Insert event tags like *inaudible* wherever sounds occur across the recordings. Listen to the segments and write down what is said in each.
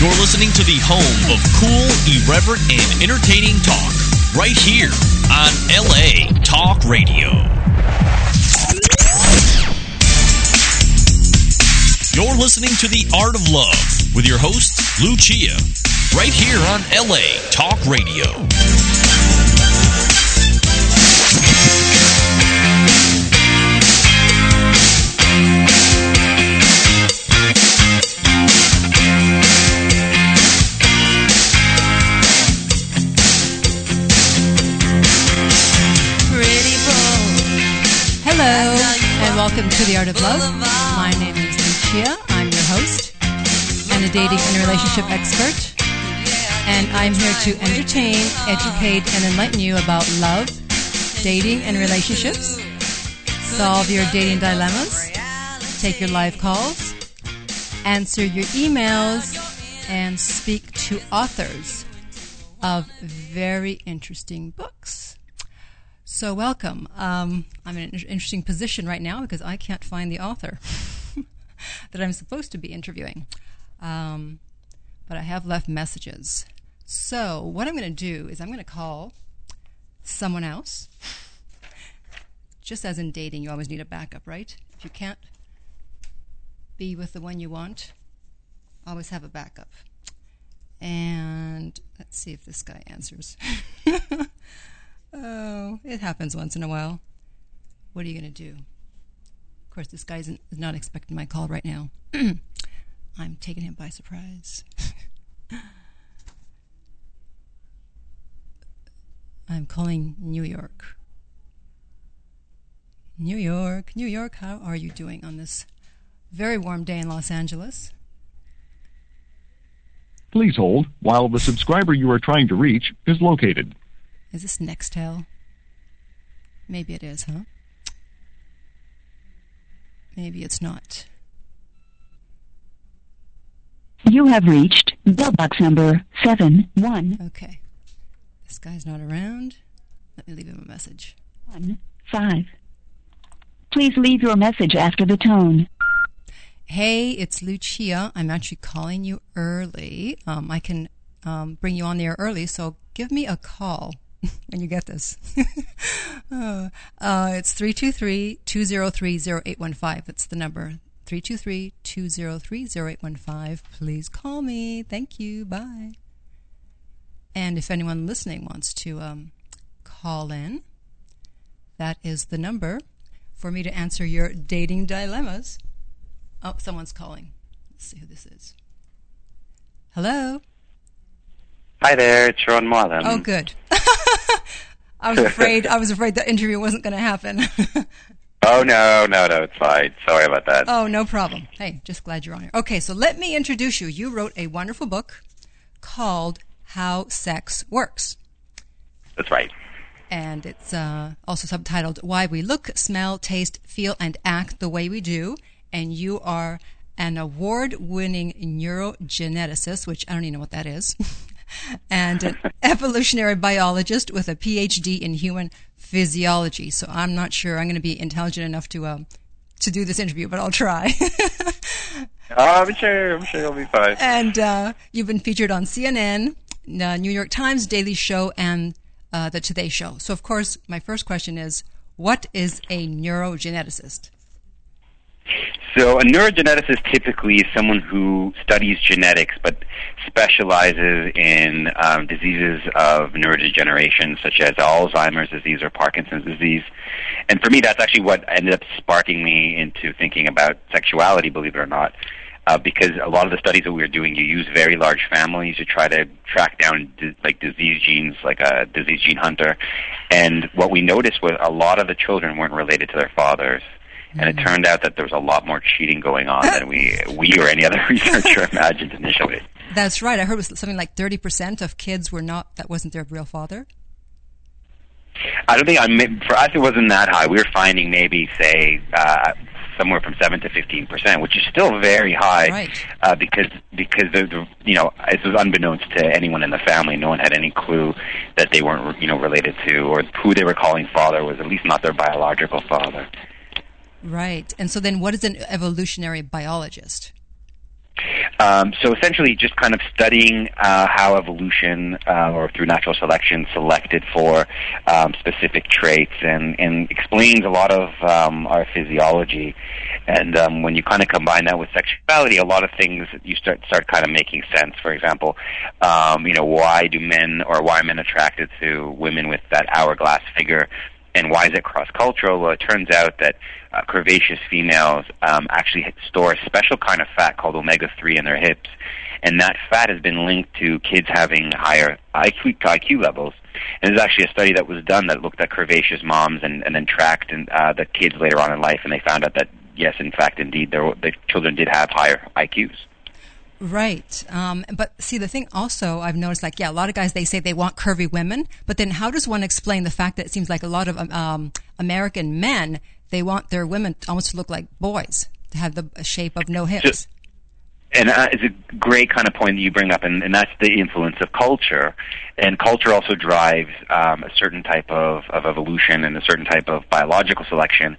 You're listening to the home of cool, irreverent, and entertaining talk right here on LA Talk Radio. You're listening to The Art of Love with your host, Lucia, right here on LA Talk Radio. Welcome to The Art of Love. My name is Lucia. I'm your host and a dating and relationship expert. And I'm here to entertain, educate, and enlighten you about love, dating, and relationships, solve your dating dilemmas, take your live calls, answer your emails, and speak to authors of very interesting books. So, welcome. Um, I'm in an interesting position right now because I can't find the author *laughs* that I'm supposed to be interviewing. Um, but I have left messages. So, what I'm going to do is I'm going to call someone else. Just as in dating, you always need a backup, right? If you can't be with the one you want, always have a backup. And let's see if this guy answers. *laughs* Oh, it happens once in a while. What are you going to do? Of course, this guy is not expecting my call right now. *clears throat* I'm taking him by surprise. *laughs* I'm calling New York. New York, New York, how are you doing on this very warm day in Los Angeles? Please hold while the subscriber you are trying to reach is located. Is this Nextel? Maybe it is, huh? Maybe it's not. You have reached mailbox number 7 1 Okay. This guy's not around. Let me leave him a message. 1 5. Please leave your message after the tone. Hey, it's Lucia. I'm actually calling you early. Um, I can um, bring you on the air early, so give me a call *laughs* when you get this. *laughs* uh, uh, it's 323 203 0815. That's the number. 323 203 0815. Please call me. Thank you. Bye. And if anyone listening wants to um, call in, that is the number for me to answer your dating dilemmas. Oh, someone's calling. Let's see who this is. Hello. Hi there, it's Ron Marlin. Oh, good. *laughs* I was afraid. I was afraid the interview wasn't going to happen. *laughs* oh no, no, no, it's fine. Sorry about that. oh, no problem. Hey, just glad you're on here. Okay, so let me introduce you. You wrote a wonderful book called "How Sex Works," That's right. and it's uh, also subtitled "Why We Look, Smell, Taste, Feel, and Act the Way We Do." And you are an award-winning neurogeneticist, which I don't even know what that is. *laughs* and an *laughs* evolutionary biologist with a PhD in human physiology. So I'm not sure I'm going to be intelligent enough to um, to do this interview, but I'll try. *laughs* Oh, I'm sure, I'm sure you'll be fine. and uh, you've been featured on CNN, uh, New York Times, Daily Show, and uh, the Today Show. So, of course, my first question is, what is a neurogeneticist? So, a neurogeneticist typically is someone who studies genetics but specializes in um, diseases of neurodegeneration, such as Alzheimer's disease or Parkinson's disease. And for me, that's actually what ended up sparking me into thinking about sexuality, believe it or not. Uh, because a lot of the studies that we were doing, you use very large families to try to track down di- like disease genes, like a disease gene hunter. And what we noticed was a lot of the children weren't related to their fathers. And it turned out that there was a lot more cheating going on than we we or any other *laughs* researcher *laughs* imagined initially. That's right. I heard it was something like 30% of kids were not, that wasn't their real father. I don't think I for us it wasn't that high. We were finding maybe say uh, somewhere from seven to fifteen percent, which is still very high Right. uh, because because the, the you know it was unbeknownst to anyone in the family. No one had any clue that they weren't you know related to or who they were calling father was at least not their biological father. Right. And so then what is an evolutionary biologist? Um, so essentially, just kind of studying uh, how evolution uh, or through natural selection selected for um, specific traits and, and explains a lot of um, our physiology. And um, when you kind of combine that with sexuality, a lot of things you start start kind of making sense. For example, um, you know, why do men or why are men attracted to women with that hourglass figure? And why is it cross cultural? Well, it turns out that uh, curvaceous females um, actually store a special kind of fat called omega 3 in their hips. And that fat has been linked to kids having higher IQ, IQ levels. And there's actually a study that was done that looked at curvaceous moms and, and then tracked and, uh, the kids later on in life, and they found out that, yes, in fact, indeed, their, the children did have higher IQs. Right. Um, but see, the thing also I've noticed, like, yeah, a lot of guys, they say they want curvy women, but then how does one explain the fact that it seems like a lot of um, American men, they want their women almost to look like boys, to have the shape of no hips? And uh, it's a great kind of point that you bring up, and, and that's the influence of culture. And culture also drives um, a certain type of, of evolution and a certain type of biological selection.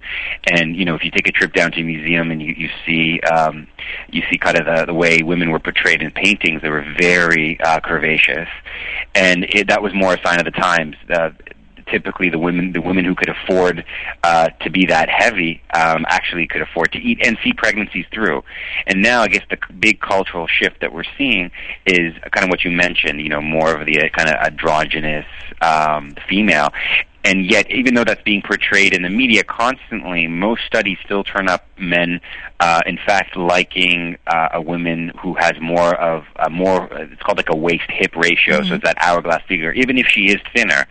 And you know, if you take a trip down to a museum and you, you see um, you see kind of the, the way women were portrayed in paintings, they were very uh, curvaceous, and it, that was more a sign of the times. Uh, typically the women the women who could afford uh, to be that heavy um, actually could afford to eat and see pregnancies through. And now I guess the big cultural shift that we're seeing is kind of what you mentioned. You know, more of the uh, kind of androgynous um, female, and yet, even though that's being portrayed in the media constantly, most studies still turn up men, uh, in fact, liking uh, a woman who has more of a more. It's called like a waist hip ratio, mm-hmm. so it's that hourglass figure, even if she is thinner.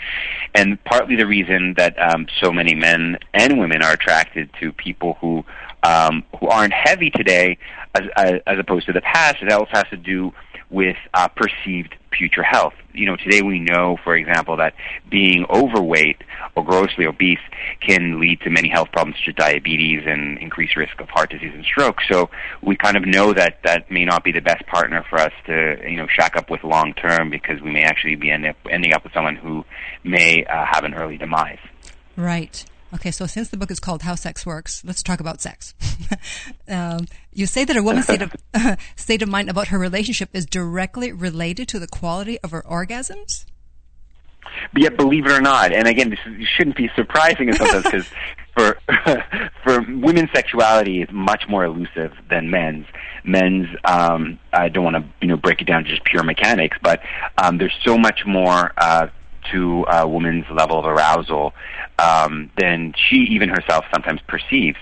And partly the reason that um, so many men and women are attracted to people who um, who aren't heavy today, as, as, as opposed to the past, it also has to do with uh, perceived future health. You know, today we know, for example, that being overweight or grossly obese can lead to many health problems such as diabetes and increased risk of heart disease and stroke. So we kind of know that that may not be the best partner for us to, you know, shack up with long term because we may actually be end up, ending up with someone who may uh, have an early demise. Right. Okay, so since the book is called How Sex Works, let's talk about sex. *laughs* um, you say that a woman's state of, uh, *laughs* state of mind about her relationship is directly related to the quality of her orgasms? Yet, believe it or not, and again, this shouldn't be surprising in some sense because *laughs* for for women's sexuality is much more elusive than men's. Men's, um, I don't want to you know break it down to just pure mechanics, but um, there's so much more uh, to a woman's level of arousal um, than she even herself sometimes perceives.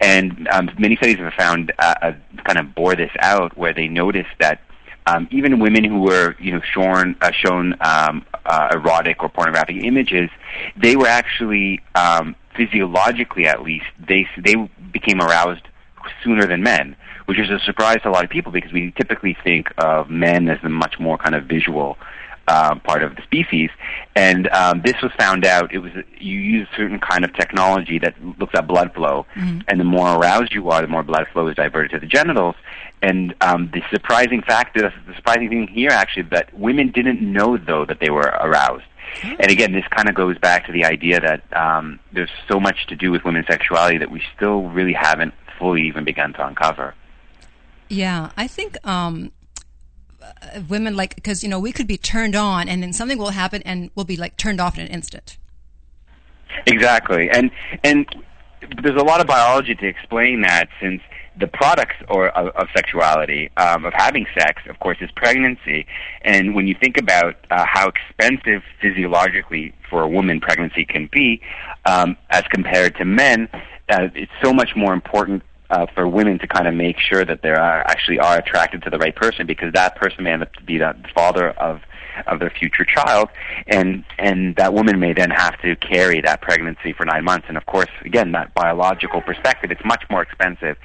And um, many studies have found uh, uh, kind of bore this out, where they noticed that um, even women who were you know shown uh, shown um, uh, erotic or pornographic images, they were actually um, physiologically at least they they became aroused sooner than men, which is a surprise to a lot of people because we typically think of men as the much more kind of visual uh, part of the species. And um, this was found out. It was you use a certain kind of technology that looks at blood flow, mm-hmm. and the more aroused you are, the more blood flow is diverted to the genitals. And um, the surprising fact, the surprising thing here actually, that women didn't know though that they were aroused. And again, this kind of goes back to the idea that um, there's so much to do with women's sexuality that we still really haven't fully even begun to uncover. Yeah, I think um, women like because you know we could be turned on and then something will happen and we'll be like turned off in an instant. Exactly, and and there's a lot of biology to explain that since the products or of, of sexuality um, of having sex, of course, is pregnancy. And when you think about uh, how expensive physiologically for a woman pregnancy can be, um, as compared to men, uh, it's so much more important uh, for women to kind of make sure that they are actually are attracted to the right person because that person may end up to be the father of of their future child and and that woman may then have to carry that pregnancy for nine months. And of course again that biological perspective it's much more expensive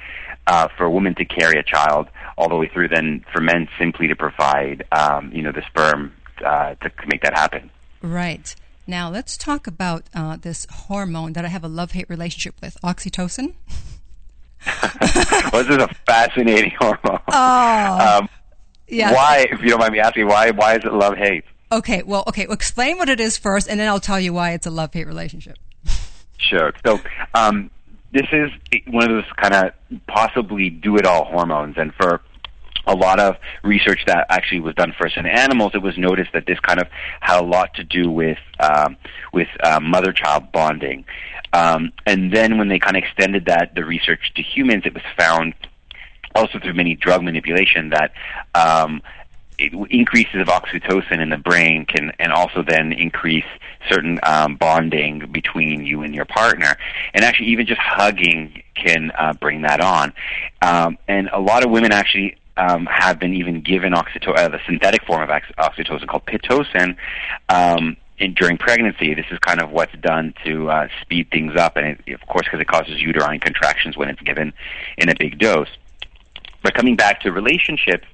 uh, for a woman to carry a child all the way through than for men simply to provide um, you know the sperm uh, to, make that happen. Right. Now let's talk about uh, this hormone that I have a love hate relationship with oxytocin *laughs* *laughs* well, this is a fascinating *laughs* hormone. Oh. Um, yeah. Why, if you don't mind me asking, why why is it love hate? Okay, well, okay, well, explain what it is first, and then I'll tell you why it's a love hate relationship. *laughs* Sure. So, um, this is one of those kind of possibly do it all hormones, and for a lot of research that actually was done first in animals, it was noticed that this kind of had a lot to do with um, with uh, mother-child bonding. Um, and then when they kind of extended that the research to humans, it was found also through many drug manipulation that um, it, increases of oxytocin in the brain can and also then increase certain um, bonding between you and your partner and actually even just hugging can uh, bring that on um, and a lot of women actually um, have been even given oxytocin, uh, the synthetic form of oxytocin called pitocin um, in, during pregnancy. This is kind of what's done to uh, speed things up, and it, of course, because it causes uterine contractions when it's given in a big dose. But coming back to relationships,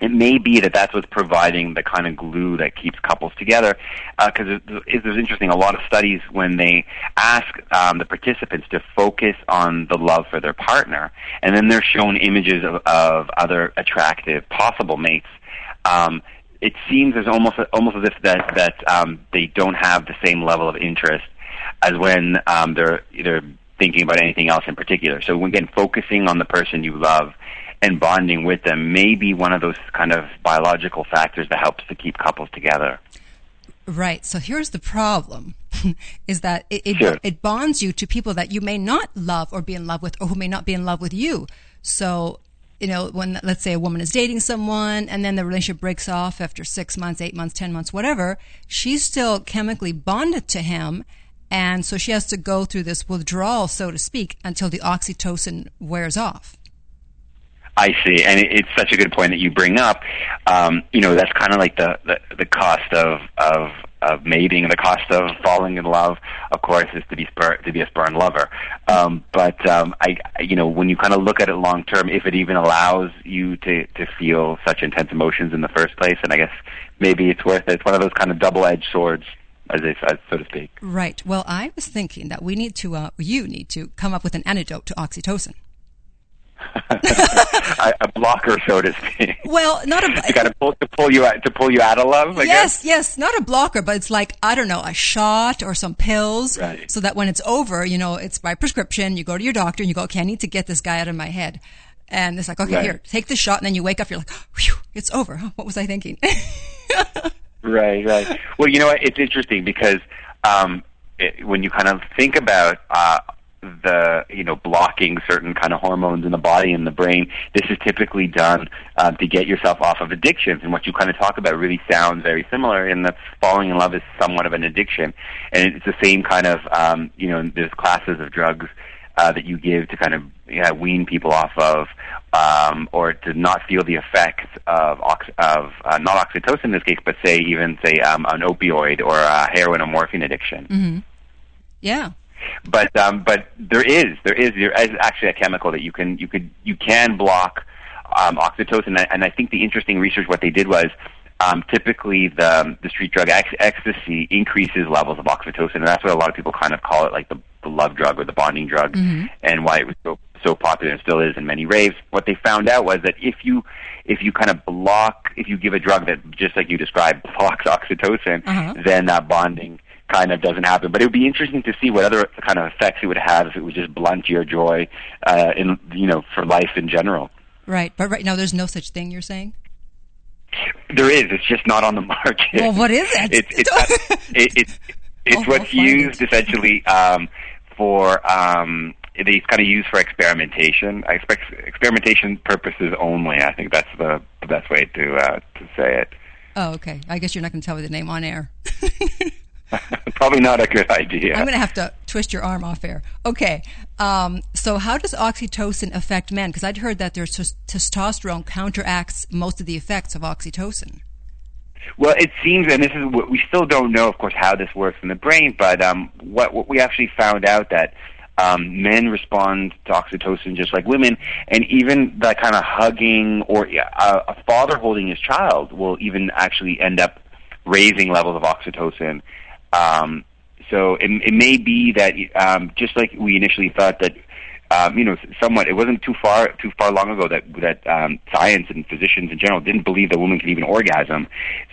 it may be that that's what's providing the kind of glue that keeps couples together. Because uh, it, it interesting, a lot of studies when they ask um, the participants to focus on the love for their partner, and then they're shown images of, of other attractive possible mates. Um, it seems as almost almost as if that that um, they don't have the same level of interest as when um, they're either thinking about anything else in particular. So again, focusing on the person you love and bonding with them may be one of those kind of biological factors that helps to keep couples together. Right. So here's the problem *laughs* is that it, it, sure. it, bonds you to people that you may not love or be in love with or who may not be in love with you. So, you know, when let's say a woman is dating someone and then the relationship breaks off after six months, eight months, ten months, whatever, she's still chemically bonded to him. And so she has to go through this withdrawal, so to speak, until the oxytocin wears off. I see, and it's such a good point that you bring up. Um, you know, that's kind of like the, the the cost of of of mating, the cost of falling in love, of course, is to be spur, to be a spurned lover. Um, but um, I, you know, when you kind of look at it long term, if it even allows you to to feel such intense emotions in the first place, and I guess maybe it's worth it. It's one of those kind of double edged swords. As, they, as so to speak. Right. Well, I was thinking that we need to, uh, you need to come up with an antidote to oxytocin. *laughs* a blocker, so to speak. Well, not a. You got to pull to pull you out to pull you out of love. I yes, guess? yes, not a blocker, but it's like I don't know, a shot or some pills, right. so that when it's over, you know, it's by prescription. You go to your doctor and you go, okay, I need to get this guy out of my head. And it's like, okay, right. here, take the shot, and then you wake up, you're like, whew, it's over. Huh? What was I thinking? *laughs* right, right. Well, you know what? It's interesting because um, it, when you kind of think about uh, the you know blocking certain kind of hormones in the body and the brain. This is typically done uh, to get yourself off of addictions, and what you kind of talk about really sounds very similar. And that falling in love is somewhat of an addiction, and it's the same kind of um, you know there's classes of drugs uh, that you give to kind of yeah, wean people off of. Um, or to not feel the effects of ox- of uh, not oxytocin in this case, but say even say um, an opioid or a heroin or morphine addiction. Mm-hmm. Yeah, but um, but there is there is there is actually a chemical that you can you could you can block um, oxytocin, and I think the interesting research what they did was um, typically the the street drug ec- ecstasy increases levels of oxytocin, and that's what a lot of people kind of call it, like the, the love drug or the bonding drug, mm-hmm. and why it was so so popular and still is in many raves. What they found out was that if you if you kind of block if you give a drug that just like you described *laughs* blocks oxytocin, uh-huh. then that bonding kind of doesn't happen. But it would be interesting to see what other kind of effects it would have if it would just blunt your joy uh, in you know for life in general. Right, but right now there's no such thing. You're saying there is. It's just not on the *laughs* market. Well, what is it? It's it's it, it's, *laughs* it's Oh, what's used it. essentially um, for um, it's kind of used for experimentation. I expect experimentation purposes only. I think that's the, the best way to uh, to say it. Oh, okay. I guess you're not going to tell me the name on air. *laughs* *laughs* Probably not a good idea. I'm going to have to twist your arm off air. Okay. Um, so, how does oxytocin affect men? Because I'd heard that there's tes- testosterone counteracts most of the effects of oxytocin. Well, it seems, and this is what we still don't know, of course, how this works in the brain. But um, what what we actually found out that um, men respond to oxytocin just like women, and even that kind of hugging or uh, a father holding his child will even actually end up raising levels of oxytocin. Um, so it, it may be that um, just like we initially thought that um, you know, somewhat. It wasn't too far too far long ago that that um, science and physicians in general didn't believe that women could even orgasm.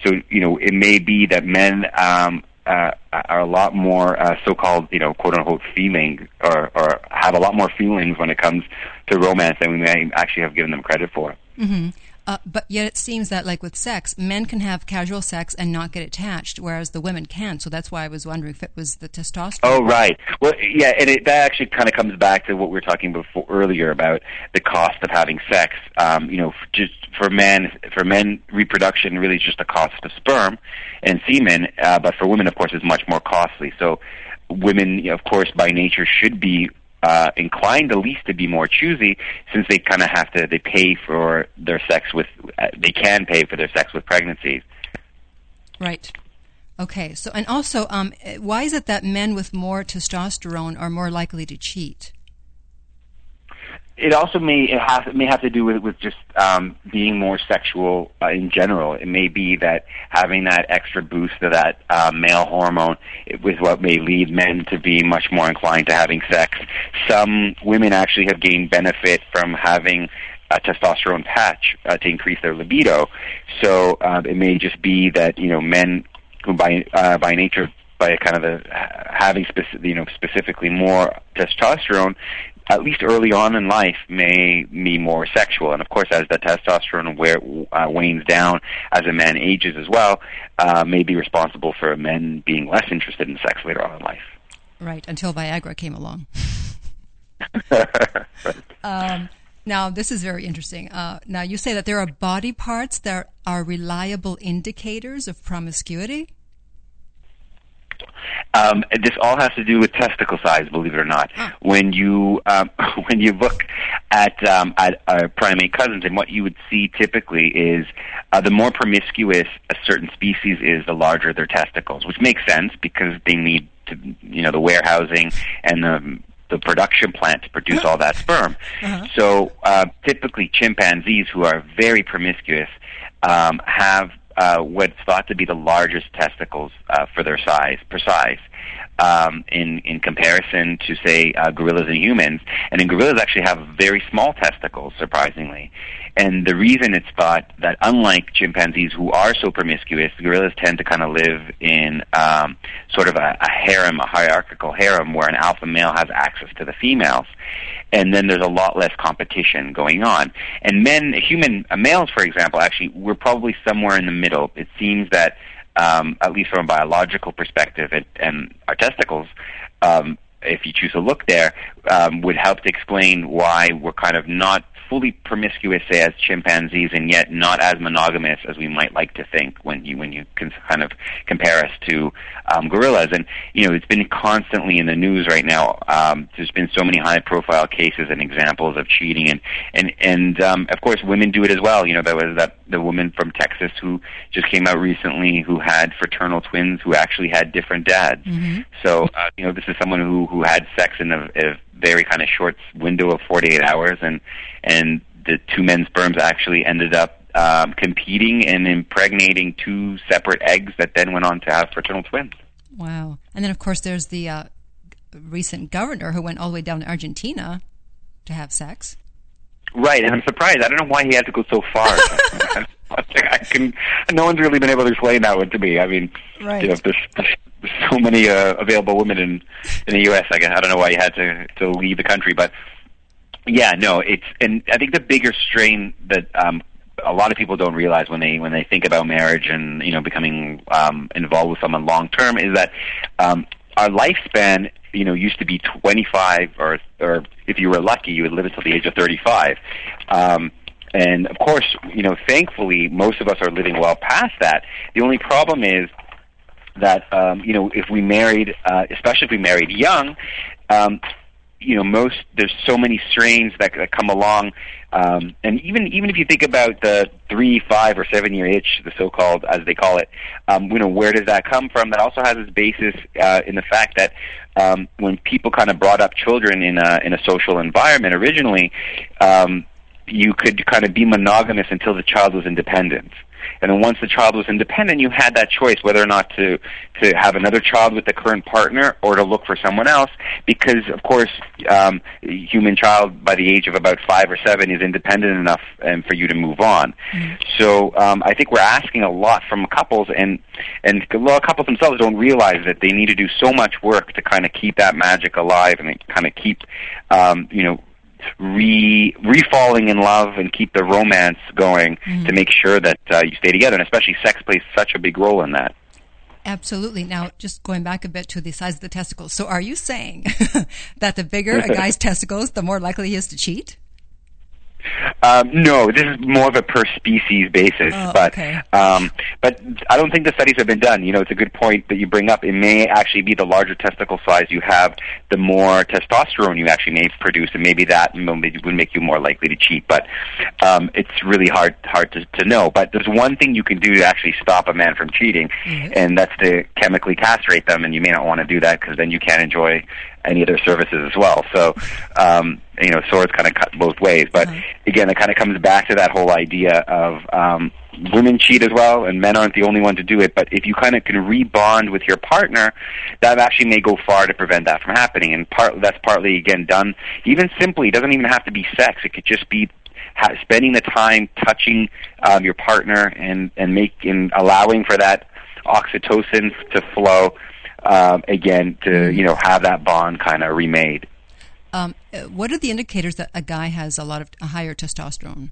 So you know, it may be that men um, uh, are a lot more uh, so-called, you know, quote unquote feeling, or or have a lot more feelings when it comes to romance than we may actually have given them credit for. Mm-hmm. Uh, but yet it seems that, like with sex, men can have casual sex and not get attached, whereas the women can. So that's why I was wondering if it was the testosterone. Oh, right. Well, yeah, and it, that actually kind of comes back to what we were talking before earlier about the cost of having sex. Um, you know, just for men, for men, reproduction really is just the cost of sperm and semen, uh, but for women, of course, is much more costly. So, women, of course, by nature, should be uh, inclined at least to be more choosy since they kind of have to they pay for their sex with uh, they can pay for their sex with pregnancies Right. Okay. So, and also, um, why is it that men with more testosterone are more likely to cheat? It also may it may have to do with with just um, being more sexual uh, in general. It may be that having that extra boost of that uh, male hormone is what may lead men to be much more inclined to having sex. Some women actually have gained benefit from having a testosterone patch uh, to increase their libido. So uh, it may just be that you know men who by uh, by nature by kind of the having specific, you know specifically more testosterone at least early on in life, may be more sexual. And of course, as the testosterone wear, uh, wanes down as a man ages as well, uh, may be responsible for men being less interested in sex later on in life. Right. Until Viagra came along. *laughs* um, now, this is very interesting. Uh, now, you say that there are body parts that are reliable indicators of promiscuity. Um, this all has to do with testicle size, believe it or not. When you um, *laughs* when you look at um, at our primate cousins, and what you would see typically is uh, the more promiscuous a certain species is, the larger their testicles, which makes sense because they need to, you know, the warehousing and the the production plant to produce all that sperm. Uh-huh. So uh, typically, chimpanzees who are very promiscuous um, have uh, what's thought to be the largest testicles uh, for their size size. Um, in in comparison to say uh, gorillas and humans, and then gorillas actually have very small testicles, surprisingly. And the reason it's thought that unlike chimpanzees who are so promiscuous, gorillas tend to kind of live in um, sort of a, a harem, a hierarchical harem, where an alpha male has access to the females and then there's a lot less competition going on. And men, human uh, males, for example, actually, we're probably somewhere in the middle. It seems that, um, at least from a biological perspective, it, and our testicles, um, if you choose to look there, um, would help to explain why we're kind of not fully promiscuous, say, as chimpanzees, and yet not as monogamous as we might like to think when you when you can kind of compare us to um, gorillas. And you know, it's been constantly in the news right now. Um, there's been so many high-profile cases and examples of cheating, and and and um, of course, women do it as well. You know, there was that the woman from Texas who just came out recently who had fraternal twins who actually had different dads. Mm-hmm. So uh, you know, this is someone who who had sex in a, a very kind of short window of 48 hours, and and the two men's sperms actually ended up um, competing and impregnating two separate eggs that then went on to have fraternal twins. Wow. And then, of course, there's the uh, recent governor who went all the way down to Argentina to have sex. Right, and I'm surprised. I don't know why he had to go so far. *laughs* *laughs* I can. No one's really been able to explain that one to me. I mean, Right. you know, so many uh, available women in in the U.S. I guess I don't know why he had to to leave the country, but yeah, no, it's and I think the bigger strain that um, a lot of people don't realize when they when they think about marriage and you know becoming um, involved with someone long term is that um, our lifespan you know used to be 25 or or if you were lucky you would live until the age of 35 um, and of course you know thankfully most of us are living well past that the only problem is that um, you know if we married uh, especially if we married young um, you know most there's so many strains that, that come along um, and even even if you think about the three five or seven year itch the so called as they call it um, you know where does that come from? That also has its basis uh, in the fact that um, when people kind of brought up children in a in a social environment originally um, you could kind of be monogamous until the child was independent and then once the child was independent, you had that choice whether or not to to have another child with the current partner or to look for someone else. Because of course, um, a human child by the age of about five or seven is independent enough and for you to move on. So um, I think we're asking a lot from couples, and and a lot of couples themselves don't realize that they need to do so much work to kind of keep that magic alive and kind of keep um, you know re refalling in love and keep the romance going to make sure that uh, you stay together. And especially sex plays such a big role in that. Absolutely. Now, just going back a bit to the size of the testicles. So, are you saying *laughs* that the bigger a guy's *laughs* testicles, the more likely he is to cheat? Um, no, this is more of a per species basis, Oh, but okay. um, but I don't think the studies have been done. You know, it's a good point that you bring up. It may actually be the larger testicle size you have, the more testosterone you actually may produce, and maybe that m- would make you more likely to cheat. But um, it's really hard hard to, to know. But there's one thing you can do to actually stop a man from cheating, and that's to chemically castrate them. And you may not want to do that because then you can't enjoy any of their services as well. So, um, you know, swords kind of cut both ways. But again, it kind of comes back to that whole idea of um, women cheat as well, and men aren't the only one to do it. But if you kind of can rebond with your partner, that actually may go far to prevent that from happening. And part that's partly again done even simply. It doesn't even have to be sex. It could just be ha- spending the time touching um, your partner and and make and allowing for that oxytocin to flow um, again to you know have that bond kind of remade. Um, uh, what are the indicators that a guy has a lot of a higher testosterone?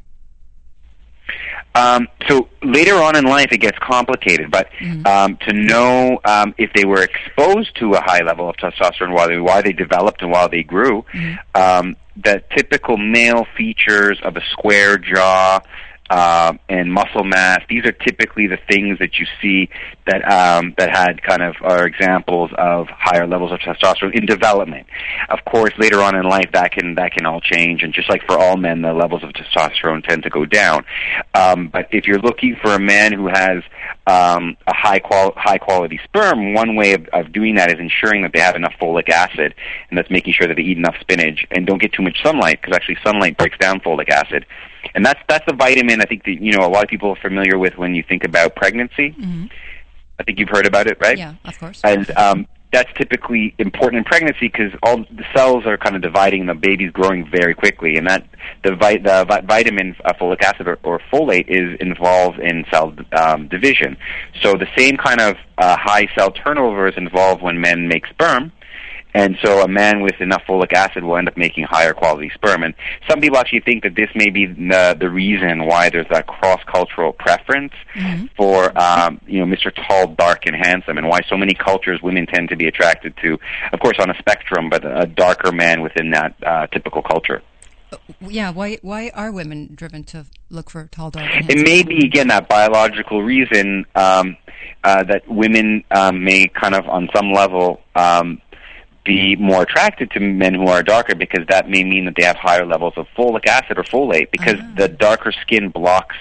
Um, so later on in life, it gets complicated. But um, to know um, if they were exposed to a high level of testosterone while they while they developed and while they grew, um, the typical male features of a square jaw. Um, and muscle mass. These are typically the things that you see that um, that had kind of are examples of higher levels of testosterone in development. Of course, later on in life, that can that can all change, and just like for all men, the levels of testosterone tend to go down. Um, but if you're looking for a man who has um, a high qual high quality sperm, one way of, of doing that is ensuring that they have enough folic acid, and that's making sure that they eat enough spinach and don't get too much sunlight, because actually sunlight breaks down folic acid, and that's that's a vitamin I think that you know a lot of people are familiar with when you think about pregnancy. I think you've heard about it, right? Yeah, of course. And um, that's typically important in pregnancy because all the cells are kind of dividing, and the baby's growing very quickly, and that the, vi- the vi- vitamin uh, folic acid or, or folate is involved in cell um, division. So the same kind of uh, high cell turnover is involved when men make sperm. And so a man with enough folic acid will end up making higher quality sperm. And some people actually think that this may be the, the reason why there's that cross-cultural preference for, um, you know, Mr. Tall, Dark, and Handsome, and why so many cultures women tend to be attracted to, of course, on a spectrum, but a darker man within that uh, typical culture. yeah, why why are women driven to look for tall, dark, and It may be again that biological reason um, uh, that women um, may kind of, on some level, um, be more attracted to men who are darker because that may mean that they have higher levels of folic acid or folate because the darker skin blocks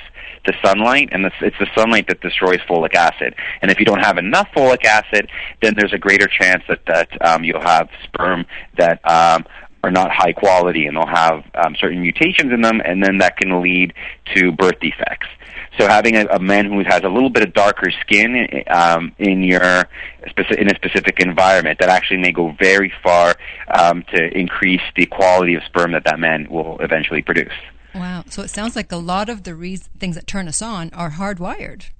the sunlight and the, it's the sunlight that destroys folic acid. And if you don't have enough folic acid then there's a greater chance that that um, you'll have sperm that um, are not high quality and they'll have um, certain mutations in them and then that can lead to birth defects so having a, a man who has a little bit of darker skin um, in your in a specific environment that actually may go very far um, to increase the quality of sperm that that man will eventually produce. Wow. So it sounds like a lot of the reas things that turn us on are hardwired.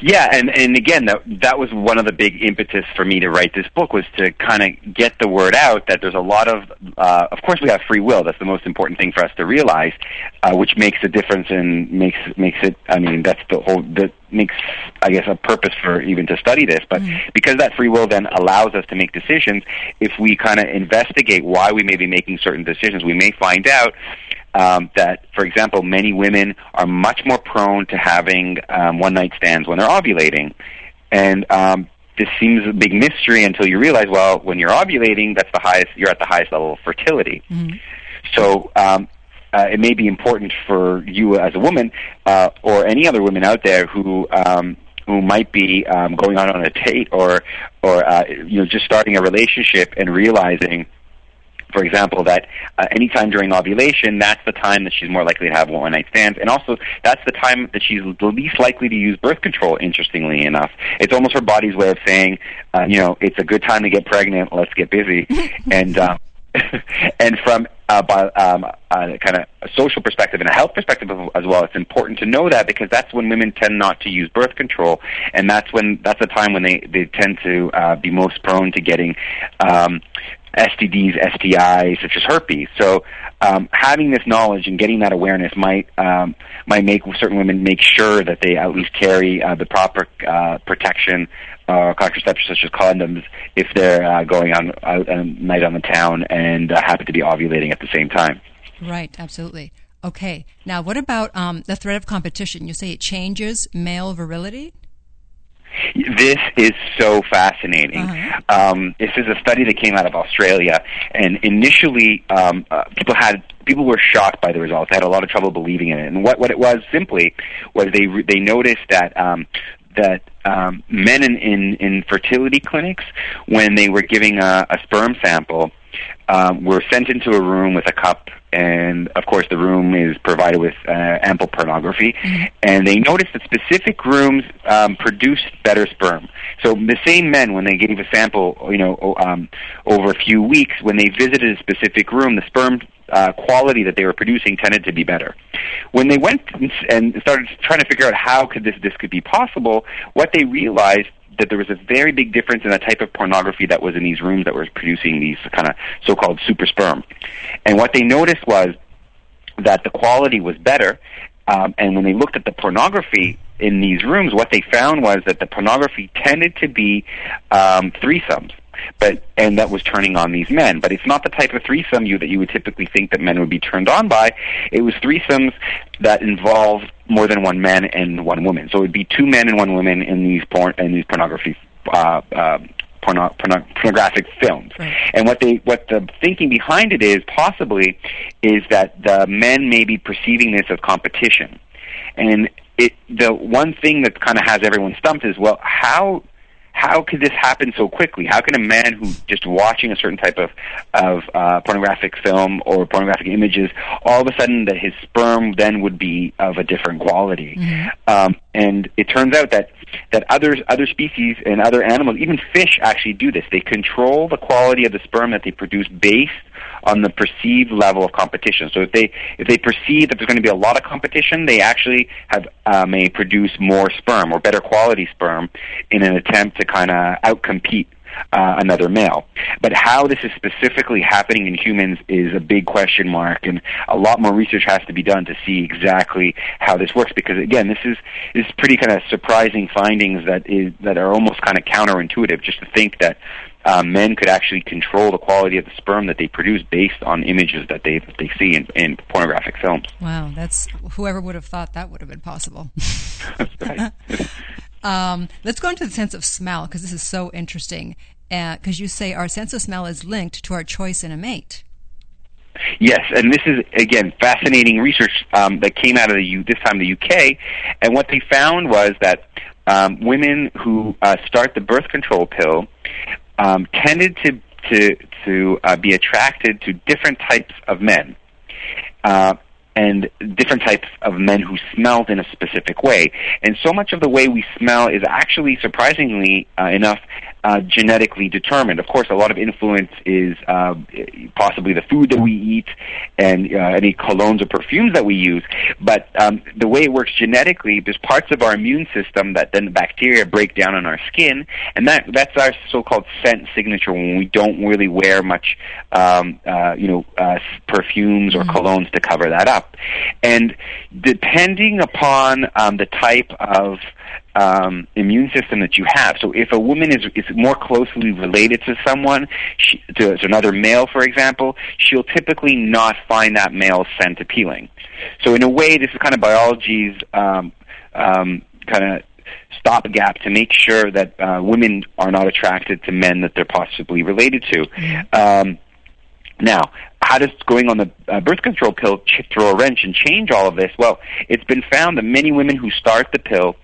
Yeah, and and again, that that was one of the big impetus for me to write this book was to kind of get the word out that there's a lot of, uh, of course, we have free will. That's the most important thing for us to realize, uh, which makes a difference and makes makes it. I mean, that's the whole that makes, I guess, a purpose for even to study this. But because that free will then allows us to make decisions, if we kind of investigate why we may be making certain decisions, we may find out um, that, for example, many women are much more prone to having um, one night stands when they're ovulating, and um, this seems a big mystery until you realize, well, when you're ovulating, that's the highest. You're at the highest level of fertility. So. Um, uh, it may be important for you as a woman uh, or any other women out there who um, who might be um, going on on a date or or uh, you know just starting a relationship and realizing for example, that uh, anytime during ovulation, that's the time that she's more likely to have one night stands, and also that's the time that she's the least likely to use birth control. Interestingly enough, it's almost her body's way of saying, uh, you know, it's a good time to get pregnant. Let's get busy, *laughs* and um, *laughs* and from uh, by, um, uh, kind of a social perspective and a health perspective as well, it's important to know that because that's when women tend not to use birth control, and that's when that's the time when they they tend to uh, be most prone to getting. Um, STDs, STIs, such as herpes. So um, having this knowledge and getting that awareness might um, might make certain women make sure that they at least carry uh, the proper uh, protection uh, contraception, such as condoms, if they're uh, going on out a night on the town and uh, happen to be ovulating at the same time. Right, absolutely. Okay, now what about um, the threat of competition? You say it changes male virility? This is so fascinating. Uh-huh. Um, this is a study that came out of Australia, and initially um, uh, people had people were shocked by the results. They had a lot of trouble believing in it, and what what it was simply was they re- they noticed that um, that um, men in, in in fertility clinics when they were giving a, a sperm sample um, were sent into a room with a cup, and of course the room is provided with uh, ample pornography. And they noticed that specific rooms um, produced better sperm. So the same men, when they gave a sample, you know, um, over a few weeks, when they visited a specific room, the sperm uh, quality that they were producing tended to be better. When they went and and started trying to figure out how could this this could be possible, what they realized that there was a very big difference in the type of pornography that was in these rooms that were producing these kind of so-called super sperm. And what they noticed was that the quality was better. Um, and when they looked at the pornography in these rooms, what they found was that the pornography tended to be um, threesomes. But and that was turning on these men. But it's not the type of threesome you that you would typically think that men would be turned on by. It was threesomes that involved more than one man and one woman. So it would be two men and one woman in these porn in these pornography uh, uh, porno- porno- pornographic films. Right. And what they what the thinking behind it is possibly is that the men may be perceiving this as competition. And it the one thing that kind of has everyone stumped is well how how could this happen so quickly? How can a man who just watching a certain type of of uh, pornographic film or pornographic images, all of a sudden that his sperm then would be of a different quality? Um, and it turns out that that others other species and other animals, even fish, actually do this. They control the quality of the sperm that they produce based on the perceived level of competition. So if they if they perceive that there's going to be a lot of competition, they actually have uh, may produce more sperm or better quality sperm in an attempt to kind of outcompete uh, another male. But how this is specifically happening in humans is a big question mark, and a lot more research has to be done to see exactly how this works. Because again, this is this is pretty kind of surprising findings that is that are almost kind of counterintuitive. Just to think that um, men could actually control the quality of the sperm that they produce based on images that they that they see in, in pornographic films. Wow, that's whoever would have thought that would have been possible. *laughs* Right. *laughs* Um, let's go into the sense of smell because this is so interesting. Because you say our sense of smell is linked to our choice in a mate. Yes, and this is again fascinating research um, that came out of the U- this time the UK, and what they found was that um, women who uh, start the birth control pill um, tended to to to uh, be attracted to different types of men. Uh, and different types of men who smelled in a specific way. And so much of the way we smell is actually, surprisingly uh, enough, uh, genetically determined. Of course, a lot of influence is uh, possibly the food that we eat and uh, any colognes or perfumes that we use. But um, the way it works genetically, there's parts of our immune system that then the bacteria break down on our skin, and that that's our so-called scent signature when we don't really wear much, um, uh, you know, uh, perfumes or colognes to cover that up. And depending upon um, the type of um, immune system that you have. So if a woman is is more closely related to someone, she, to, to another male, for example, she'll typically not find that male scent appealing. So in a way, this is kind of biology's um, um, kind of stopgap to make sure that uh, women are not attracted to men that they're possibly related to. Um, now, how does going on the uh, birth control pill ch- throw a wrench and change all of this? Well, it's been found that many women who start the pill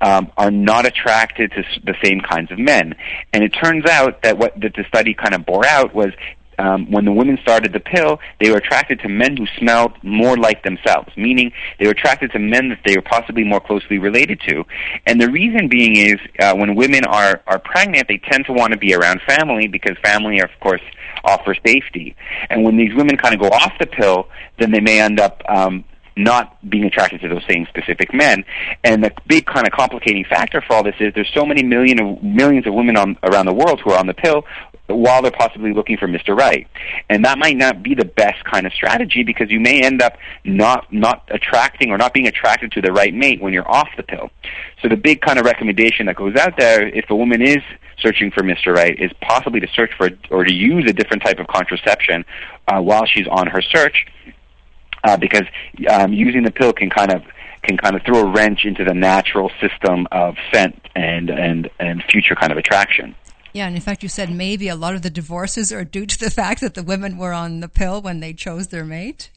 um, are not attracted to s- the same kinds of men, and it turns out that what that the study kind of bore out was. Um, when the women started the pill, they were attracted to men who smelled more like themselves, meaning they were attracted to men that they were possibly more closely related to. And the reason being is uh, when women are, are pregnant, they tend to want to be around family because family, of course, offers safety. And when these women kind of go off the pill, then they may end up um, not being attracted to those same specific men. And the big kind of complicating factor for all this is there's so many million of, millions of women on, around the world who are on the pill while they're possibly looking for Mr. Right. And that might not be the best kind of strategy because you may end up not not attracting or not being attracted to the right mate when you're off the pill. So the big kind of recommendation that goes out there if a woman is searching for Mr. Right is possibly to search for or to use a different type of contraception uh, while she's on her search uh, because um, using the pill can kind of can kind of throw a wrench into the natural system of scent and and and future kind of attraction. Yeah, and in fact, you said maybe a lot of the divorces are due to the *laughs* fact that the women were on the pill when they chose their mate.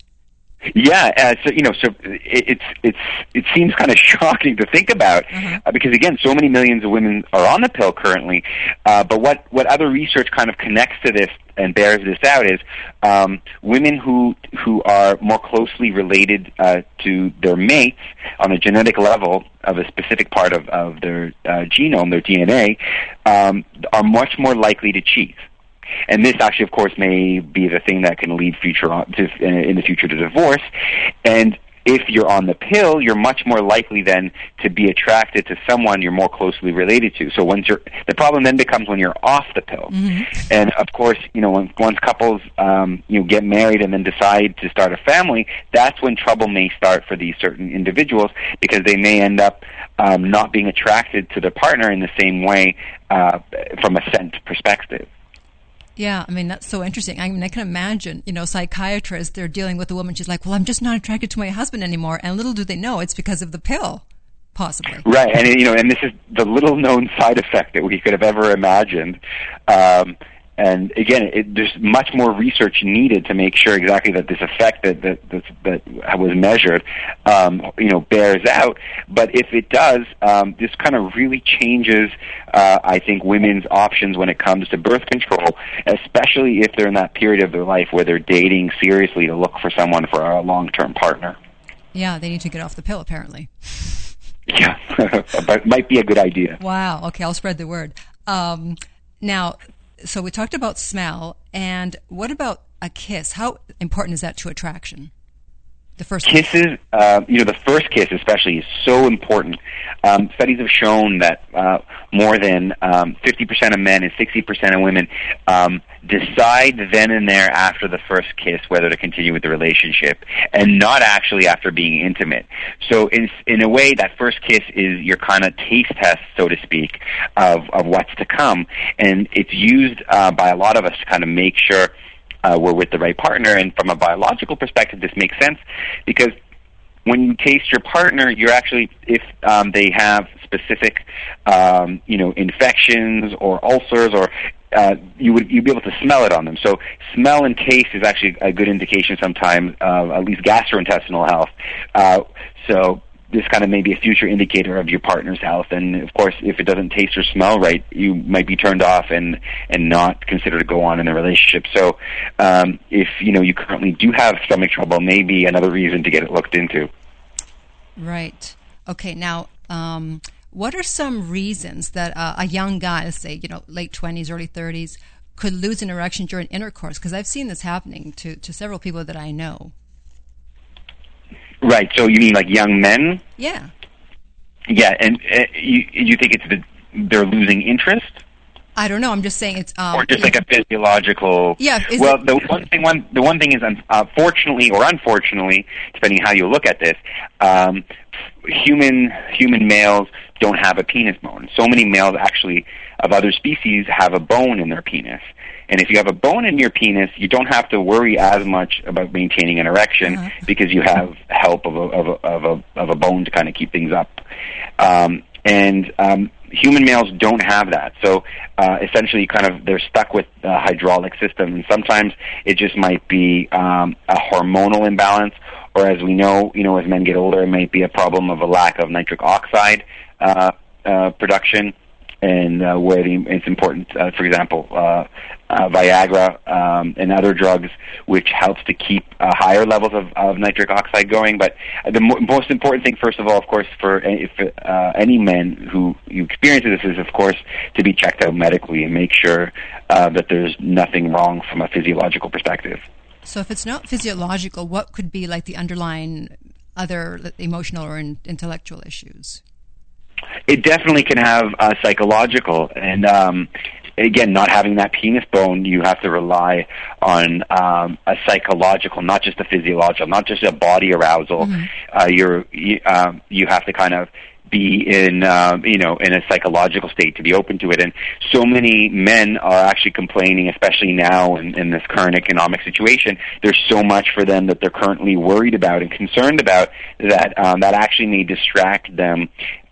Yeah, uh, so you know, so it, it's it's it seems kind of *laughs* shocking to think about Mhm. uh, because again, so many millions of women are on the pill currently. Uh, but what what other research kind of connects to this and bears this out is um, women who who are more closely related uh, to their mates on a genetic level of a specific part of of their uh, genome, their DNA, um, are much more likely to cheat. And this actually, of course, may be the thing that can lead future on, to, in the future to divorce. And if you're on the pill, you're much more likely then to be attracted to someone you're more closely related to. So once you're, the problem then becomes when you're off the pill. And of course, you know, when, once couples, um, you know, get married and then decide to start a family, that's when trouble may start for these certain individuals because they may end up um, not being attracted to their partner in the same way uh, from a scent perspective. Yeah, I mean that's so interesting. I mean, I can imagine, you know, psychiatrists they're dealing with a woman. She's like, "Well, I'm just not attracted to my husband anymore," and little do they know it's because of the pill, possibly. Right, and you know, and this is the little known side effect that we could have ever imagined. Um, and again, it, there's much more research needed to make sure exactly that this effect that that that, that was measured, um, you know, bears out. But if it does, um, this kind of really changes, uh, I think, women's options when it comes to birth control, especially if they're in that period of their life where they're dating seriously to look for someone for a long-term partner. Yeah, they need to get off the pill. Apparently. *laughs* Yeah, *laughs* but might be a good idea. Wow. Okay, I'll spread the word. Um, now, so we talked about smell, and what about a kiss? How important is that to attraction? The first kisses, uh, you know, the first kiss especially is so important. Um, studies have shown that uh, more than um, 50% of men and 60% of women um, decide then and there after the first kiss whether to continue with the relationship, and not actually after being intimate. So, in in a way, that first kiss is your kind of taste test, so to speak, of of what's to come, and it's used uh, by a lot of us to kind of make sure uh, we're with the right partner. And from a biological perspective, this makes sense because when you taste your partner, you're actually if um, they have specific, um, you know, infections or ulcers or uh, you would you'd be able to smell it on them. So smell and taste is actually a good indication sometimes of at least gastrointestinal health. Uh, so this kind of may be a future indicator of your partner's health. And of course, if it doesn't taste or smell right, you might be turned off and and not consider to go on in the relationship. So um, if you know you currently do have stomach trouble, maybe another reason to get it looked into. Right. Okay. Now, um, what are some reasons that uh, a young guy, let's say, you know, late twenties, early thirties, could lose an erection during intercourse? Because I've seen this happening to to several people that I know. Right. So you mean like young men? Yeah. Yeah. And uh, you you think it's the they're losing interest? I don't know. I'm just saying it's um, or just like a physiological. Yeah, well, it- the one thing, one the one thing is, unfortunately or unfortunately, depending how you look at this, um, human human males don't have a penis bone. So many males actually of other species have a bone in their penis. And if you have a bone in your penis, you don't have to worry as much about maintaining an erection Uh-huh. because you have help of a, of a, of a, of a bone to kind of keep things up. Um, and um, human males don't have that. So uh, essentially, kind of they're stuck with a hydraulic system, and sometimes it just might be um, a hormonal imbalance, or as we know, you know, as men get older, it might be a problem of a lack of nitric oxide uh, uh, production. And uh, where it's important, uh, for example, uh, uh, Viagra um, and other drugs, which helps to keep uh, higher levels of, of nitric oxide going. But the mo- most important thing, first of all, of course, for any, uh, any men who you experience this is, of course, to be checked out medically and make sure uh, that there's nothing wrong from a physiological perspective. So if it's not physiological, what could be like the underlying other emotional or in, intellectual issues? It definitely can have uh, psychological, and um, again, not having that penis bone, you have to rely on um, a psychological, not just a physiological, not just a body arousal. Mm-hmm. Uh, you're you, um, you have to kind of be in um, you know in a psychological state to be open to it and so many men are actually complaining especially now in, in this current economic situation there's so much for them that they're currently worried about and concerned about that um, that actually may distract them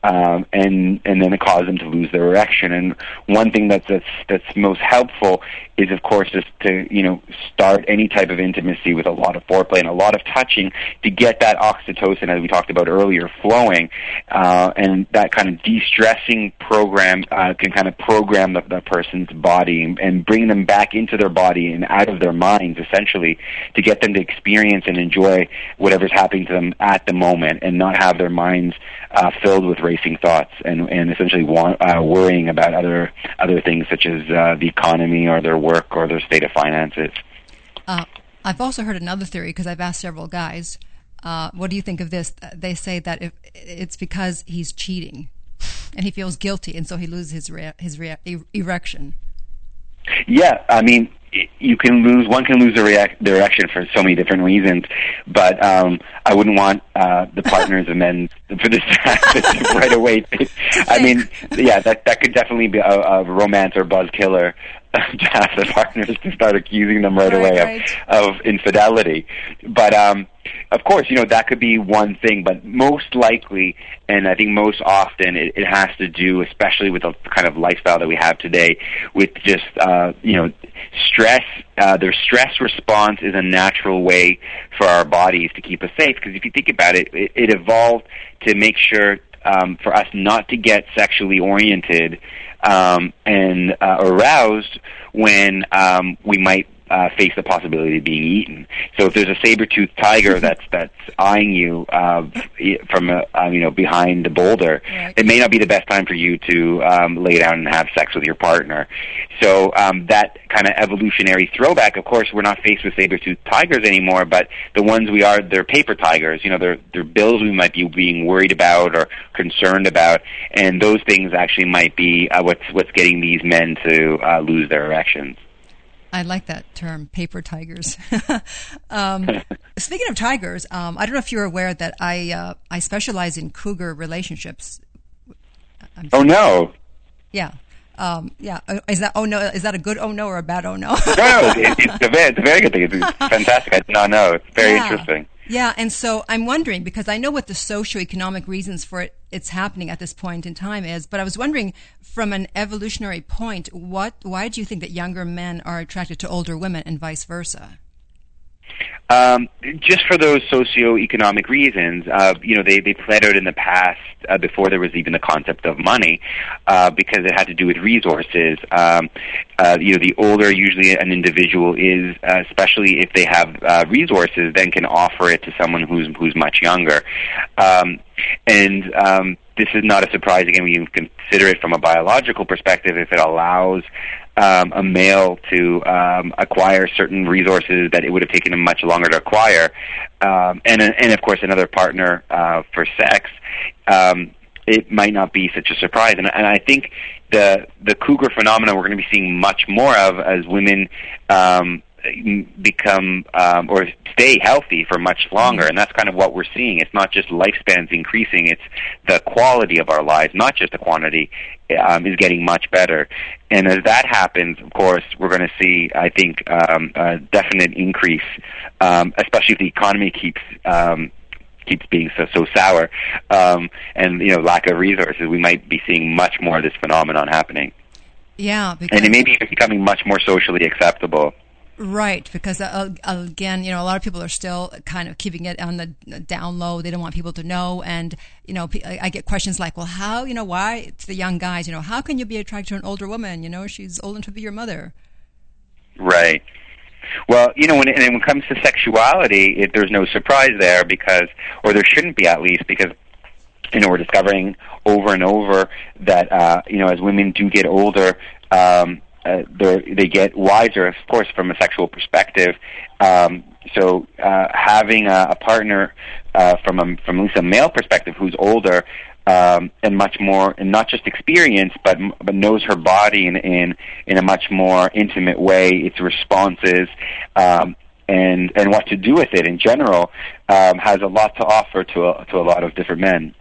um, and and then it causes them to lose their erection. And one thing that's that's that's most helpful is, of course, just to you know start any type of intimacy with a lot of foreplay and a lot of touching to get that oxytocin, as we talked about earlier, flowing, uh, and that kind of de-stressing program uh, can kind of program the, the person's body and, bring them back into their body and out of their minds, essentially, to get them to experience and enjoy whatever's happening to them at the moment, and not have their minds uh, filled with racing thoughts and and essentially wa- uh, worrying about other other things such as uh, the economy or their work or their state of finances. Uh, I've also heard another theory because I've asked several guys, uh, what do you think of this? They say that if it's because he's cheating and he feels guilty, and so he loses his rea- his rea- e- erection. Yeah, I mean, you can lose. One can lose their, react, their erection for so many different reasons, but um, I wouldn't want uh, the *laughs* partners and men for this to *laughs* right away. I mean, yeah, that that could definitely be a, a romance or buzz killer to have the partners to start accusing them right, Right, away right. of, of infidelity. But um, of course, you know that could be one thing, but most likely, and I think most often, it, it has to do, especially with the kind of lifestyle that we have today, with just uh, you know stress. Uh, their stress response is a natural way for our bodies to keep us safe. Because if you think about it, it, it evolved to make sure um, for us not to get sexually oriented um, and uh, aroused when um, we might uh, face the possibility of being eaten. So if there's a saber-toothed tiger *laughs* that's that's eyeing you uh, from a, uh, you know behind the boulder, Right. it may not be the best time for you to um, lay down and have sex with your partner. So um, that kind of evolutionary throwback. Of course, we're not faced with saber-toothed tigers anymore, but the ones we are, they're paper tigers. You know, they're they're bills we might be being worried about or concerned about, and those things actually might be uh, what's what's getting these men to uh, lose their erections. I like that term, paper tigers. *laughs* um, *laughs* speaking of tigers, um, I don't know if you're aware that I uh, I specialize in cougar relationships. I'm Oh no. Yeah, um, yeah. Uh, Is that oh no? Is that a good oh no or a bad oh no? No, no, it, *laughs* it's, a very, it's a very good thing. It's fantastic. I did not know. It's very Yeah. interesting. Yeah, and so I'm wondering because I know what the socioeconomic reasons for it it's happening at this point in time is, but I was wondering from an evolutionary point, what why do you think that younger men are attracted to older women and vice versa? Um, just for those socioeconomic reasons, uh, you know, they, they out in the past uh, before there was even the concept of money, uh, because it had to do with resources. Um, uh, you know, the older usually an individual is, uh, especially if they have uh, resources, then can offer it to someone who's who's much younger. Um, and um, this is not a surprise again when you consider it from a biological perspective. If it allows um, a male to um, acquire certain resources that it would have taken him much longer to acquire, um, and and of course another partner uh, for sex, um, it might not be such a surprise. And, and I think the the cougar phenomenon we're going to be seeing much more of as women. Um, become um, or stay healthy for much longer. And that's kind of what we're seeing. It's not just lifespans increasing. It's the quality of our lives not just the quantity um, is getting much better. And as that happens of course we're going to see i think um, a definite increase um, especially if the economy keeps um, keeps being so so sour um, and you know lack of resources we might be seeing much more of this phenomenon happening. Yeah, because and it may be becoming much more socially acceptable Right, because uh, again, you know, a lot of people are still kind of keeping it on the down low. They don't want people to know, and you know, I get questions like, "Well, how? You know, why?" It's the young guys. You know, how can you be attracted to an older woman? You know, she's old enough to be your mother. Right. Well, you know, when it, when it comes to sexuality, it, there's no surprise there because, or there shouldn't be at least, because you know we're discovering over and over that uh, you know as women do get older, um, uh, they get wiser, of course, from a sexual perspective. Um, so uh, having a, a partner uh, from a, from at least a male perspective who's older um, and much more, and not just experience, but but knows her body in in, in a much more intimate way, its responses, um, and and what to do with it in general, um, has a lot to offer to a, to a lot of different men.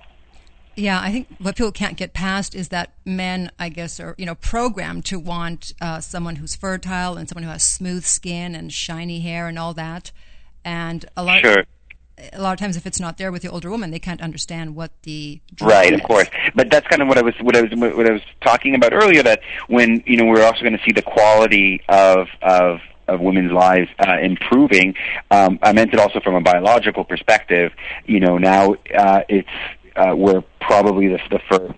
Yeah, I think what people can't get past is that men, I guess, are you know programmed to want uh, someone who's fertile and someone who has smooth skin and shiny hair and all that. And a lot, sure. a lot of times, if it's not there with the older woman, they can't understand what the right, is. of course. But that's kind of what I was what I was what I was talking about earlier. That when you know we're also going to see the quality of of of women's lives uh, improving. Um, I meant it also from a biological perspective. You know, now uh, it's uh, we're probably the, the first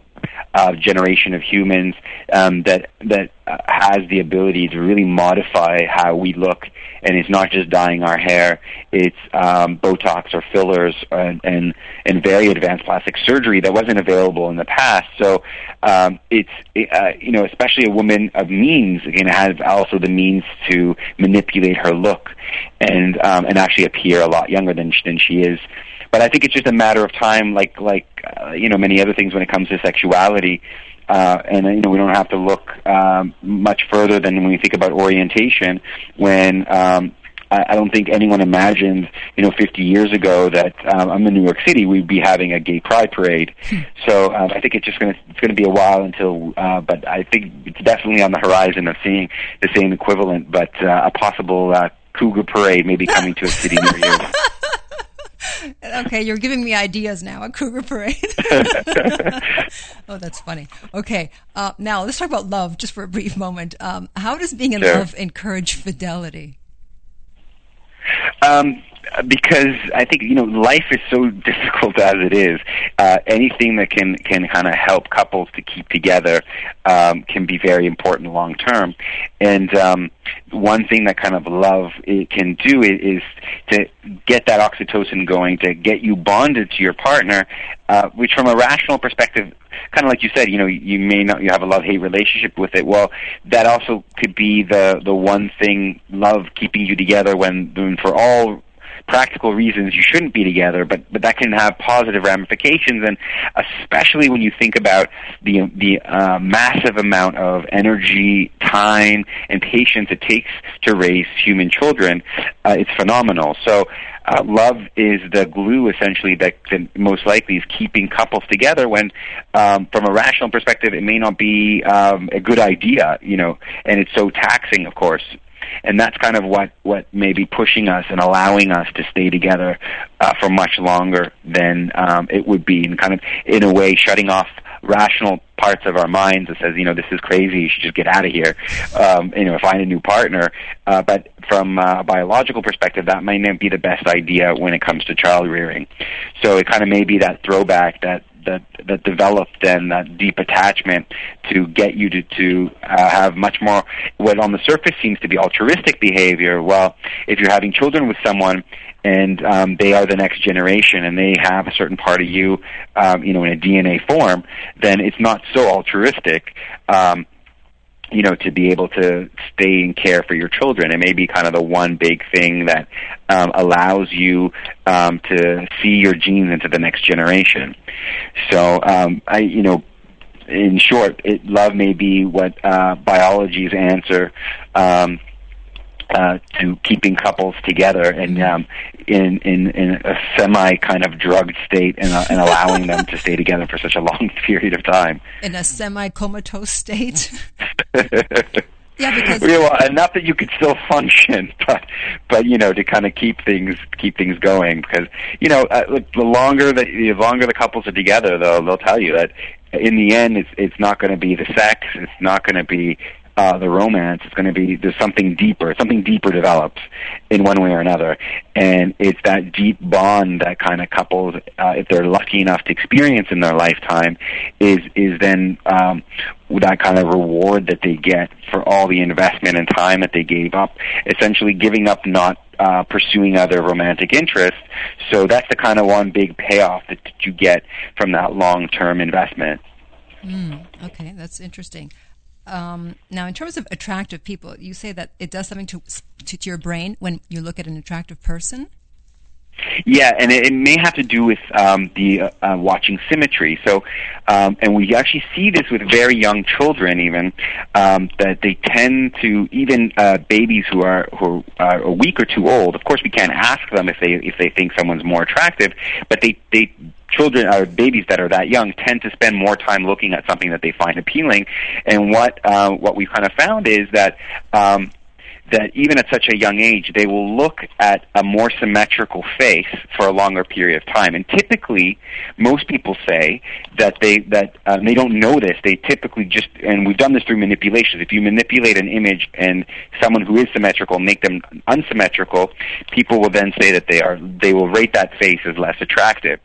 uh, generation of humans um, that that uh, has the ability to really modify how we look, and it's not just dyeing our hair; it's um, Botox or fillers and, and and very advanced plastic surgery that wasn't available in the past. So um, it's uh, you know especially a woman of means again has also the means to manipulate her look and um, and actually appear a lot younger than than she is but I think it's just a matter of time, like like uh, you know many other things when it comes to sexuality. Uh, and you know we don't have to look um, much further than when we think about orientation. When um, I, I don't think anyone imagined, you know, 50 years ago that um, I'm in New York City, we'd be having a gay pride parade. so um, I think it's just going to it's going to be a while until, uh, but I think it's definitely on the horizon of seeing the same equivalent, but uh, a possible uh, cougar parade maybe coming to a city near you. *laughs* okay, you're giving me ideas now. A cougar parade. *laughs* oh, that's funny. Okay, uh, now let's talk about love just for a brief moment. Um, how does being in Sure. love encourage fidelity? Um, because I think you know life is so *laughs* difficult as it is. Uh, anything that can can kind of help couples to keep together um, can be very important long term. And um, one thing that kind of love it can do is, is to get that oxytocin going, to get you bonded to your partner, uh, which from a rational perspective kind of like you said, you know, you may not you have a love hate relationship with it. Well, that also could be the the one thing love keeping you together when, when for all practical reasons you shouldn't be together, but but that can have positive ramifications, and especially when you think about the the uh, massive amount of energy, time, and patience it takes to raise human children, uh, it's phenomenal. So. Uh, love is the glue essentially that, that most likely is keeping couples together when um, from a rational perspective it may not be um, a good idea you know and it's so taxing of course and that's kind of what what may be pushing us and allowing us to stay together uh, for much longer than um, it would be, and kind of in a way shutting off rational parts of our minds that says, you know, this is crazy, you should just get out of here, um, you know, find a new partner. Uh, but from a biological perspective, that might not be the best idea when it comes to child rearing. So it kind of may be that throwback that that that developed then that deep attachment to get you to to uh, have much more what on the surface seems to be altruistic behavior. Well, if you're having children with someone and um, they are the next generation and they have a certain part of you, um, you know, in a DNA form, then it's not so altruistic. Um, you know, to be able to stay and care for your children. It may be kind of the one big thing that um, allows you um, to see your genes into the next generation. So, um, I, you know, in short, it, love may be what uh, biology's answer um, uh, to keeping couples together and um, in, in in a semi kind of drugged state and, uh, and allowing them to stay together for such a long *laughs* period of time. In a semi comatose state? *laughs* yeah, because Yeah, well, enough that you could still function, *laughs* but but you know to kind of keep things keep things going because you know uh, look, the longer that the longer the couples are together, they'll they'll tell you that in the end it's it's not going to be the sex, it's not going to be uh, the romance. It's going to be there's something deeper. Something deeper develops in one way or another, and it's that deep bond that kind of couples, uh, if they're lucky enough to experience in their lifetime, is is then um, that kind of reward that they get for all the investment and time that they gave up. Essentially, giving up not uh, pursuing other romantic interests. So that's the kind of one big payoff that that you get from that long term investment. Okay, that's interesting. Um, now, in terms of attractive people, you say that it does something to, to to your brain when you look at an attractive person. Yeah, and it, it may have to do with um, the uh, uh, watching symmetry. So, um, and we actually see this with very young children, even um, that they tend to even uh, babies who are who are a week or two old. Of course, we can't ask them if they if they think someone's more attractive, but they they children or babies that are that young tend to spend more time looking at something that they find appealing. And what uh, what we've kind of found is that um, that even at such a young age, they will look at a more symmetrical face for a longer period of time. And typically, most people say that they that uh, they don't know this. They typically just, and we've done this through manipulations. If you manipulate an image and someone who is symmetrical make them unsymmetrical, people will then say that they are they will rate that face as less attractive.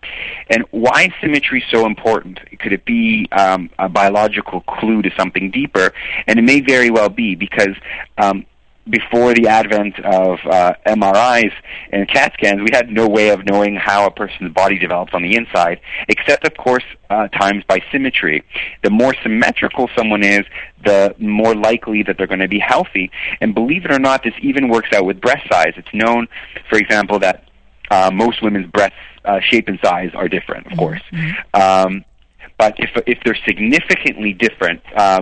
And why is symmetry so important? Could it be um, a biological clue to something deeper? And it may very well be because um, before the advent of uh, MRIs and CAT scans, we had no way of knowing how a person's body develops on the inside, except, of course, uh, times by symmetry. The more symmetrical someone is, the more likely that they're going to be healthy. And believe it or not, this even works out with breast size. It's known, for example, that uh, most women's breasts uh, shape and size are different, of course. Mm-hmm. Um, but if if they're significantly different, uh,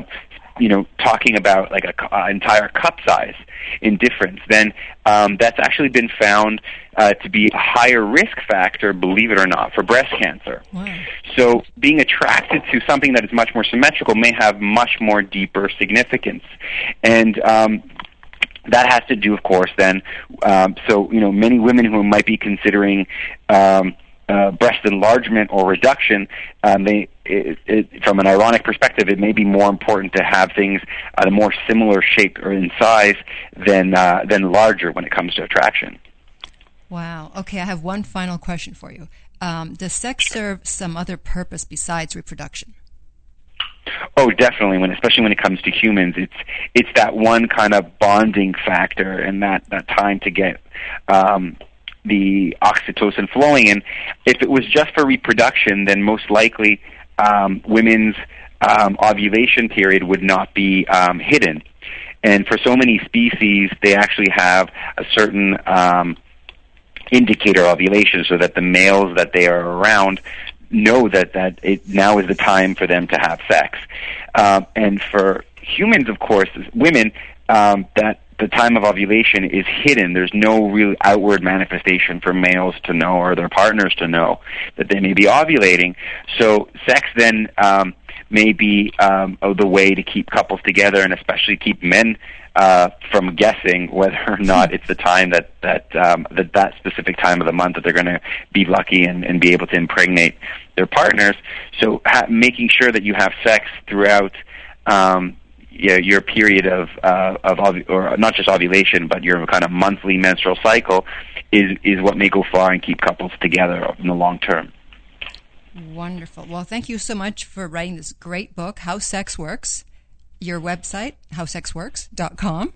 you know, talking about like a uh, entire cup size in difference, then um, that's actually been found uh, to be a higher risk factor, believe it or not, for breast cancer. Wow. So being attracted to something that is much more symmetrical may have much more deeper significance, and um, that has to do, of course, then. Um, so you know, many women who might be considering um, uh, breast enlargement or reduction, um, they, it, it, from an ironic perspective, it may be more important to have things at a more similar shape or in size than uh, than larger when it comes to attraction. Wow. Okay, I have one final question for you. Um, does sex serve some other purpose besides reproduction? Oh, definitely. When especially when it comes to humans, it's it's that one kind of bonding factor and that that time to get um, the oxytocin flowing. And if it was just for reproduction, then most likely um, women's um, ovulation period would not be um, hidden. And for so many species, they actually have a certain um, indicator ovulation, so that the males that they are around know that that it now is the time for them to have sex. Um, and for humans, of course, women, um, that the time of ovulation is hidden. There's no real outward manifestation for males to know or their partners to know that they may be ovulating. So sex then um, may be um, the way to keep couples together and especially keep men uh, from guessing whether or not *laughs* it's the time that that um, that that specific time of the month that they're going to be lucky and, and be able to impregnate their partners. So ha- making sure that you have sex throughout um, you know, your period of uh, of ov- or not just ovulation, but your kind of monthly menstrual cycle is is what may go far and keep couples together in the long term. Wonderful. Well, thank you so much for writing this great book, How Sex Works. Your website, howsexworks.com.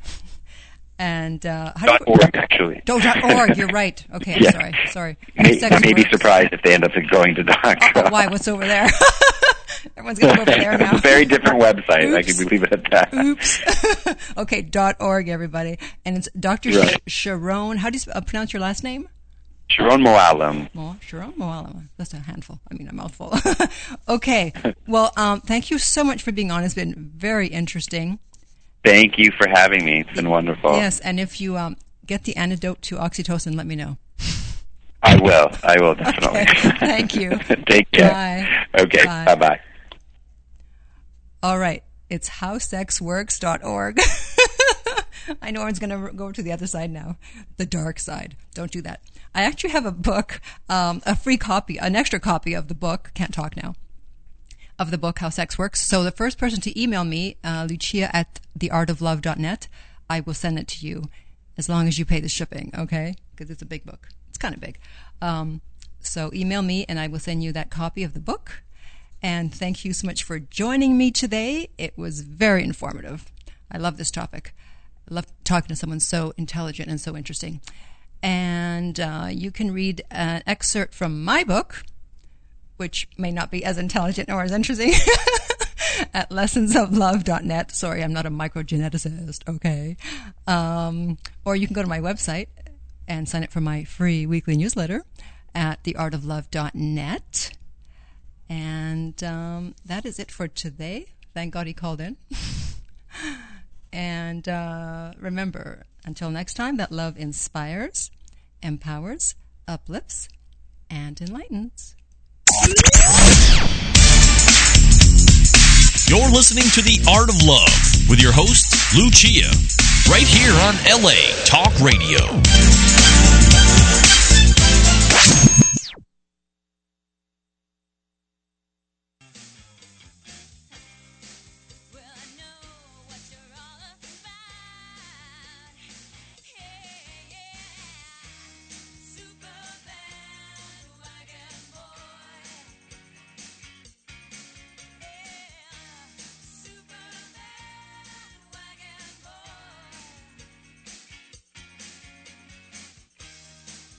And uh, how dot org actually. Oh, dot org. You're right. Okay, I'm yeah. sorry. Sorry. May, may be surprised if they end up going to dot. Oh, why? What's over there? *laughs* Everyone's going to go over there now. it's a very different website. Oops. I can leave it at that. Oops. *laughs* okay, dot org, everybody, and it's Dr. Right. Sharon. How do you uh, pronounce your last name? Sharon Moalem. Mo- Sharon Moalem. That's a handful. I mean, a mouthful. *laughs* okay. Well, um, thank you so much for being on. It's been very interesting. Thank you for having me. It's been wonderful. Yes, and if you um, get the antidote to oxytocin, let me know. I will. I will definitely. Okay. Thank you. *laughs* Take care. Bye. Okay. Bye bye. All right. It's howsexworks.org. *laughs* I know everyone's going to go to the other side now, the dark side. Don't do that. I actually have a book, um, a free copy, an extra copy of the book. Can't talk now. Of the book, How Sex Works. So the first person to email me, uh, Lucia at theartoflove.net, I will send it to you as long as you pay the shipping, okay? Because it's a big book. It's kind of big. Um, so email me and I will send you that copy of the book. And thank you so much for joining me today. It was very informative. I love this topic. I love talking to someone so intelligent and so interesting. And uh, you can read an excerpt from my book, which may not be as intelligent or as interesting, *laughs* at lessonsoflove.net. Sorry, I'm not a microgeneticist, okay? Um, or you can go to my website, and sign up for my free weekly newsletter at theartoflove.net. And um, that is it for today. Thank God he called in. *laughs* and uh, remember, until next time, that love inspires, empowers, uplifts, and enlightens. You're listening to The Art of Love with your host, Lucia, right here on LA Talk Radio.